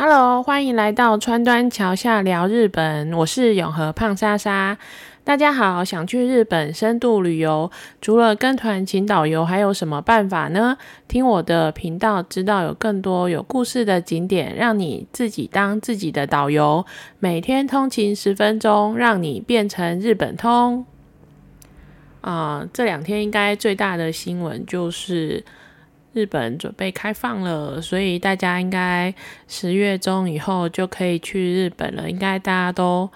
Hello，欢迎来到川端桥下聊日本，我是永和胖莎莎。大家好，想去日本深度旅游，除了跟团请导游，还有什么办法呢？听我的频道，知道有更多有故事的景点，让你自己当自己的导游。每天通勤十分钟，让你变成日本通。啊，这两天应该最大的新闻就是。日本准备开放了，所以大家应该十月中以后就可以去日本了，应该大家都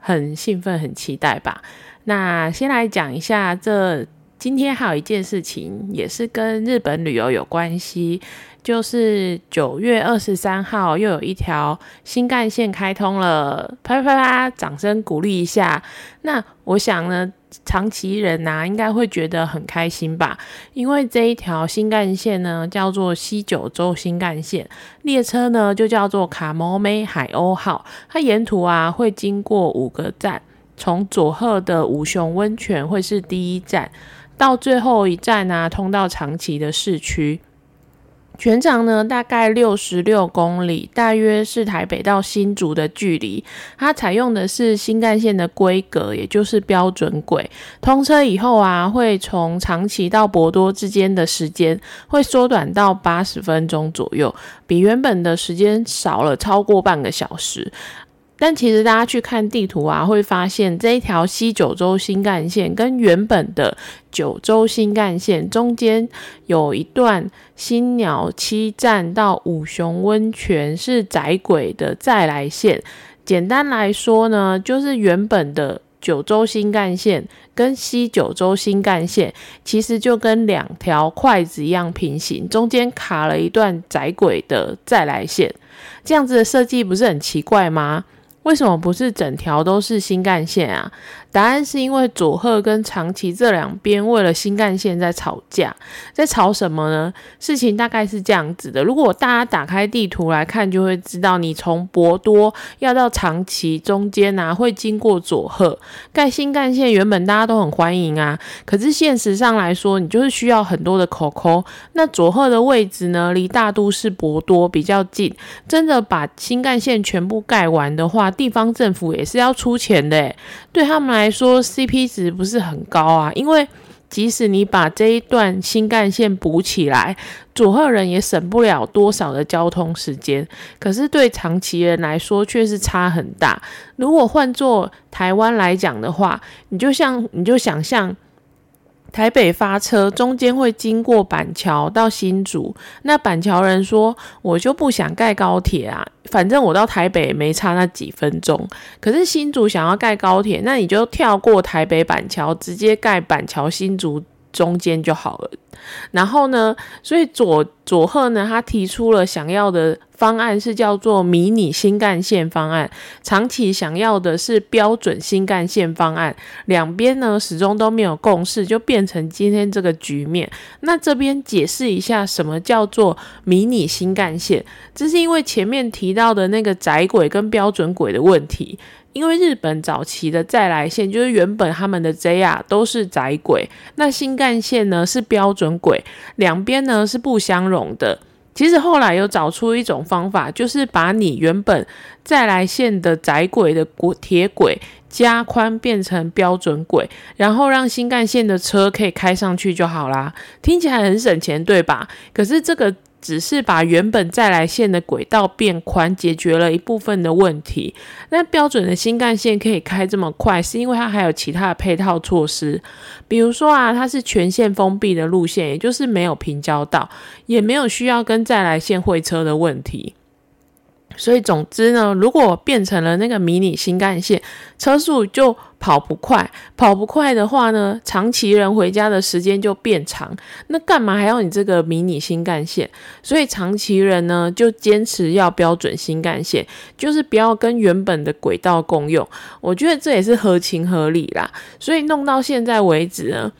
很兴奋、很期待吧？那先来讲一下，这今天还有一件事情也是跟日本旅游有关系。就是九月二十三号，又有一条新干线开通了，啪啪啪，掌声鼓励一下。那我想呢，长崎人呐，应该会觉得很开心吧？因为这一条新干线呢，叫做西九州新干线，列车呢就叫做卡摩梅海鸥号，它沿途啊会经过五个站，从佐贺的五熊温泉会是第一站，到最后一站呢，通到长崎的市区。全长呢大概六十六公里，大约是台北到新竹的距离。它采用的是新干线的规格，也就是标准轨。通车以后啊，会从长崎到博多之间的时间会缩短到八十分钟左右，比原本的时间少了超过半个小时。但其实大家去看地图啊，会发现这一条西九州新干线跟原本的九州新干线中间有一段新鸟七站到五熊温泉是窄轨的再来线。简单来说呢，就是原本的九州新干线跟西九州新干线其实就跟两条筷子一样平行，中间卡了一段窄轨的再来线。这样子的设计不是很奇怪吗？为什么不是整条都是新干线啊？答案是因为佐贺跟长崎这两边为了新干线在吵架，在吵什么呢？事情大概是这样子的：如果大家打开地图来看，就会知道，你从博多要到长崎中间呢，会经过佐贺。盖新干线原本大家都很欢迎啊，可是现实上来说，你就是需要很多的口口。那佐贺的位置呢，离大都市博多比较近，真的把新干线全部盖完的话，地方政府也是要出钱的，对他们来。说 CP 值不是很高啊，因为即使你把这一段新干线补起来，佐贺人也省不了多少的交通时间。可是对长崎人来说却是差很大。如果换做台湾来讲的话，你就像你就想象。台北发车中间会经过板桥到新竹，那板桥人说：“我就不想盖高铁啊，反正我到台北没差那几分钟。可是新竹想要盖高铁，那你就跳过台北板桥，直接盖板桥新竹中间就好了。”然后呢？所以佐佐贺呢，他提出了想要的方案是叫做迷你新干线方案，长崎想要的是标准新干线方案，两边呢始终都没有共识，就变成今天这个局面。那这边解释一下，什么叫做迷你新干线？这是因为前面提到的那个窄轨跟标准轨的问题。因为日本早期的再来线就是原本他们的 JR 都是窄轨，那新干线呢是标准轨，两边呢是不相容的。其实后来有找出一种方法，就是把你原本再来线的窄轨的铁轨加宽变成标准轨，然后让新干线的车可以开上去就好啦。听起来很省钱，对吧？可是这个。只是把原本再来线的轨道变宽，解决了一部分的问题。那标准的新干线可以开这么快，是因为它还有其他的配套措施，比如说啊，它是全线封闭的路线，也就是没有平交道，也没有需要跟再来线会车的问题。所以总之呢，如果变成了那个迷你新干线，车速就跑不快，跑不快的话呢，长崎人回家的时间就变长。那干嘛还要你这个迷你新干线？所以长崎人呢就坚持要标准新干线，就是不要跟原本的轨道共用。我觉得这也是合情合理啦。所以弄到现在为止呢，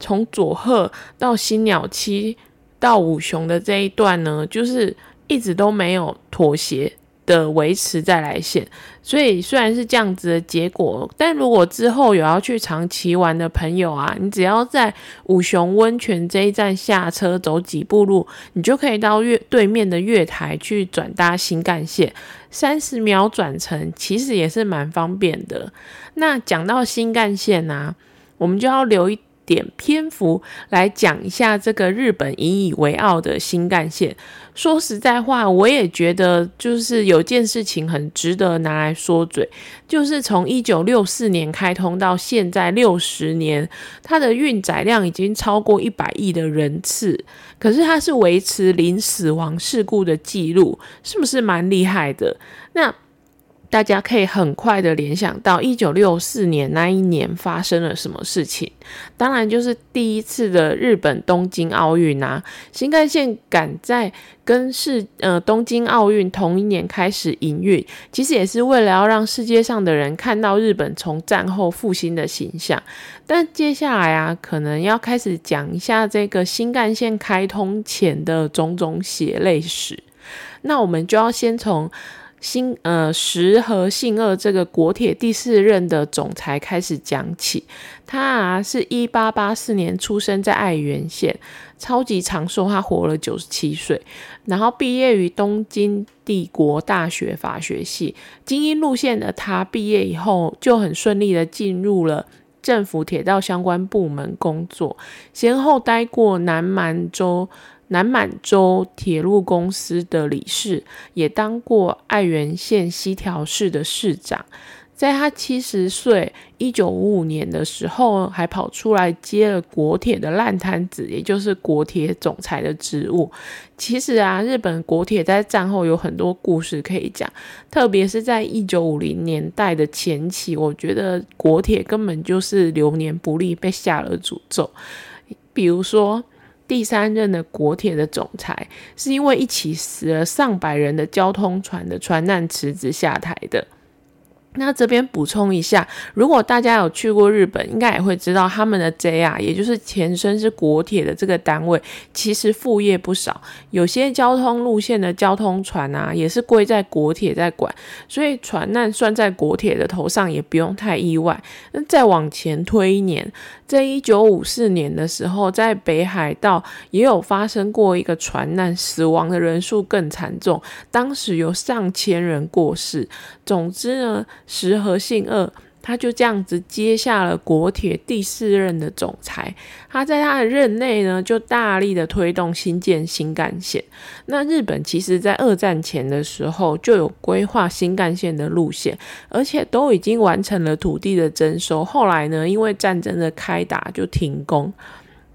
从佐贺到新鸟七到五雄的这一段呢，就是一直都没有妥协。的维持再来线。所以虽然是这样子的结果，但如果之后有要去长崎玩的朋友啊，你只要在五雄温泉这一站下车，走几步路，你就可以到月对面的月台去转搭新干线，三十秒转乘，其实也是蛮方便的。那讲到新干线啊，我们就要留一。点篇幅来讲一下这个日本引以为傲的新干线。说实在话，我也觉得就是有件事情很值得拿来说嘴，就是从一九六四年开通到现在六十年，它的运载量已经超过一百亿的人次，可是它是维持零死亡事故的记录，是不是蛮厉害的？那。大家可以很快的联想到一九六四年那一年发生了什么事情，当然就是第一次的日本东京奥运啊。新干线赶在跟世呃东京奥运同一年开始营运，其实也是为了要让世界上的人看到日本从战后复兴的形象。但接下来啊，可能要开始讲一下这个新干线开通前的种种血泪史。那我们就要先从。新呃石和信二这个国铁第四任的总裁开始讲起，他啊是一八八四年出生在爱媛县，超级长寿，他活了九十七岁，然后毕业于东京帝国大学法学系，精英路线的他毕业以后就很顺利的进入了政府铁道相关部门工作，先后待过南满洲。南满洲铁路公司的理事，也当过爱媛县西条市的市长。在他七十岁，一九五五年的时候，还跑出来接了国铁的烂摊子，也就是国铁总裁的职务。其实啊，日本国铁在战后有很多故事可以讲，特别是在一九五零年代的前期，我觉得国铁根本就是流年不利，被下了诅咒。比如说。第三任的国铁的总裁，是因为一起死了上百人的交通船的船难辞职下台的。那这边补充一下，如果大家有去过日本，应该也会知道他们的 JR，也就是前身是国铁的这个单位，其实副业不少。有些交通路线的交通船啊，也是归在国铁在管，所以船难算在国铁的头上，也不用太意外。那再往前推一年，在一九五四年的时候，在北海道也有发生过一个船难，死亡的人数更惨重，当时有上千人过世。总之呢。石和信二，他就这样子接下了国铁第四任的总裁。他在他的任内呢，就大力的推动新建新干线。那日本其实在二战前的时候就有规划新干线的路线，而且都已经完成了土地的征收。后来呢，因为战争的开打就停工。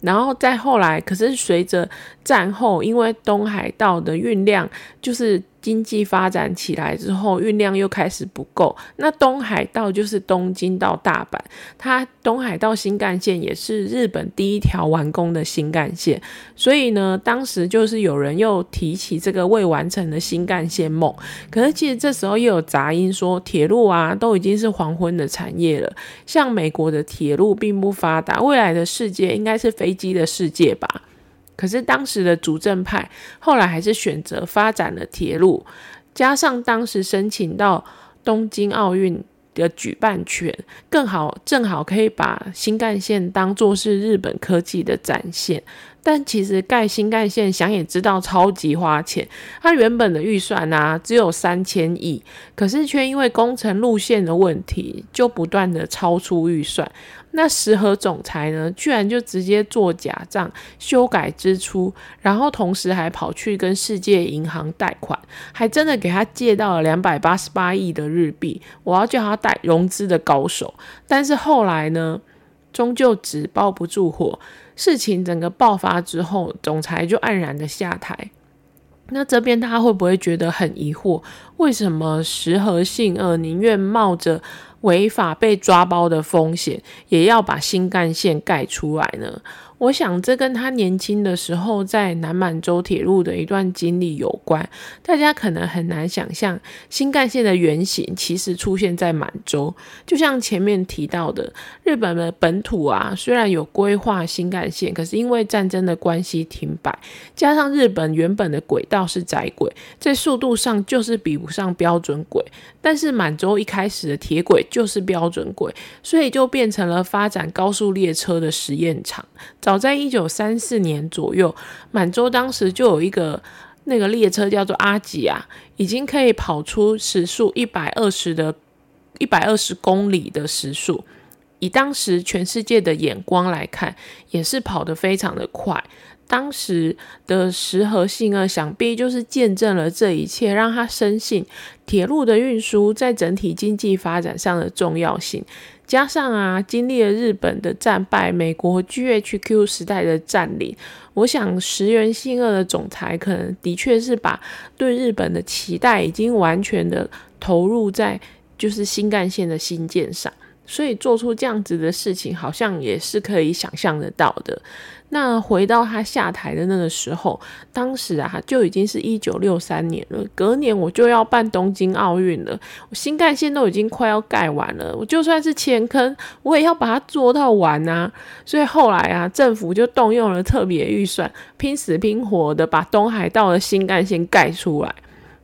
然后再后来，可是随着战后，因为东海道的运量就是。经济发展起来之后，运量又开始不够。那东海道就是东京到大阪，它东海道新干线也是日本第一条完工的新干线。所以呢，当时就是有人又提起这个未完成的新干线梦。可是其实这时候又有杂音说，铁路啊都已经是黄昏的产业了。像美国的铁路并不发达，未来的世界应该是飞机的世界吧。可是当时的主政派后来还是选择发展了铁路，加上当时申请到东京奥运的举办权，更好正好可以把新干线当做是日本科技的展现。但其实盖新干线，想也知道超级花钱。它原本的预算呢只有三千亿，可是却因为工程路线的问题，就不断的超出预算。那石河总裁呢，居然就直接做假账，修改支出，然后同时还跑去跟世界银行贷款，还真的给他借到了两百八十八亿的日币。我要叫他贷融资的高手。但是后来呢，终究纸包不住火。事情整个爆发之后，总裁就黯然的下台。那这边他会不会觉得很疑惑？为什么石和信二宁愿冒着违法被抓包的风险，也要把新干线盖出来呢？我想这跟他年轻的时候在南满洲铁路的一段经历有关。大家可能很难想象，新干线的原型其实出现在满洲。就像前面提到的，日本的本土啊，虽然有规划新干线，可是因为战争的关系停摆，加上日本原本的轨道是窄轨，在速度上就是比不上标准轨。但是满洲一开始的铁轨就是标准轨，所以就变成了发展高速列车的实验场。早在一九三四年左右，满洲当时就有一个那个列车叫做阿吉啊，已经可以跑出时速一百二十的一百二十公里的时速。以当时全世界的眼光来看，也是跑得非常的快。当时的石和信二想必就是见证了这一切，让他深信铁路的运输在整体经济发展上的重要性。加上啊，经历了日本的战败，美国 GHQ 时代的占领，我想石原信二的总裁可能的确是把对日本的期待已经完全的投入在就是新干线的新建上，所以做出这样子的事情，好像也是可以想象得到的。那回到他下台的那个时候，当时啊就已经是一九六三年了，隔年我就要办东京奥运了，我新干线都已经快要盖完了，我就算是前坑，我也要把它做到完啊！所以后来啊，政府就动用了特别预算，拼死拼活的把东海道的新干线盖出来。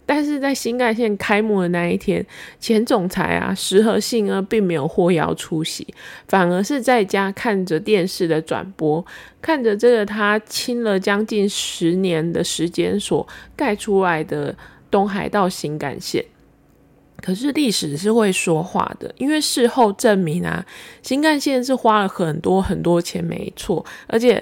但是在新干线开幕的那一天，前总裁啊石和信呢并没有获邀出席，反而是在家看着电视的转播，看着这个他亲了将近十年的时间所盖出来的东海道新干线。可是历史是会说话的，因为事后证明啊，新干线是花了很多很多钱，没错，而且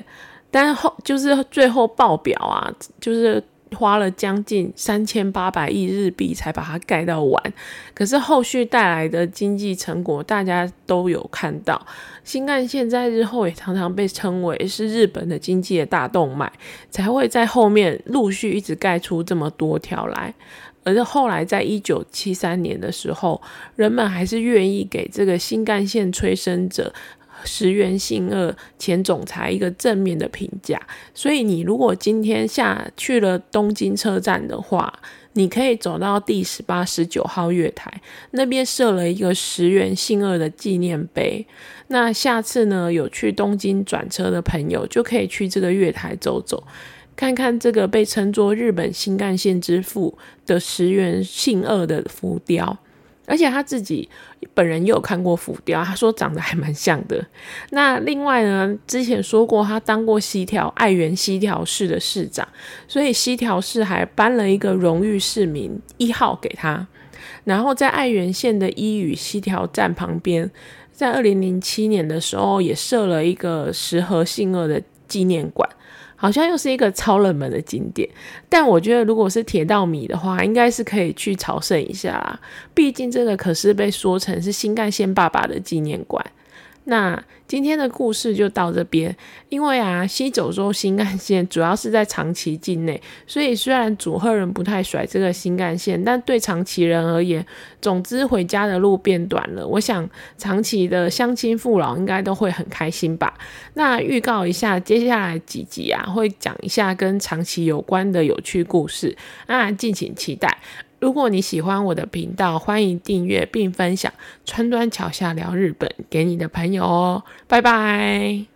但后就是最后报表啊，就是。花了将近三千八百亿日币才把它盖到完，可是后续带来的经济成果大家都有看到。新干线在日后也常常被称为是日本的经济的大动脉，才会在后面陆续一直盖出这么多条来。而是后来在一九七三年的时候，人们还是愿意给这个新干线催生者。石原信二前总裁一个正面的评价，所以你如果今天下去了东京车站的话，你可以走到第十八、十九号月台那边设了一个石原信二的纪念碑。那下次呢，有去东京转车的朋友就可以去这个月台走走，看看这个被称作日本新干线之父的石原信二的浮雕。而且他自己本人也有看过浮雕，他说长得还蛮像的。那另外呢，之前说过他当过西条爱媛西条市的市长，所以西条市还颁了一个荣誉市民一号给他。然后在爱媛县的伊予西条站旁边，在二零零七年的时候也设了一个石河信二的纪念馆。好像又是一个超冷门的景点，但我觉得如果是铁道迷的话，应该是可以去朝圣一下啦。毕竟这个可是被说成是新干线爸爸的纪念馆。那今天的故事就到这边。因为啊，西九州新干线主要是在长崎境内，所以虽然主贺人不太甩这个新干线，但对长崎人而言，总之回家的路变短了。我想长崎的乡亲父老应该都会很开心吧。那预告一下，接下来几集啊，会讲一下跟长崎有关的有趣故事，那敬请期待。如果你喜欢我的频道，欢迎订阅并分享《川端桥下聊日本》给你的朋友哦，拜拜。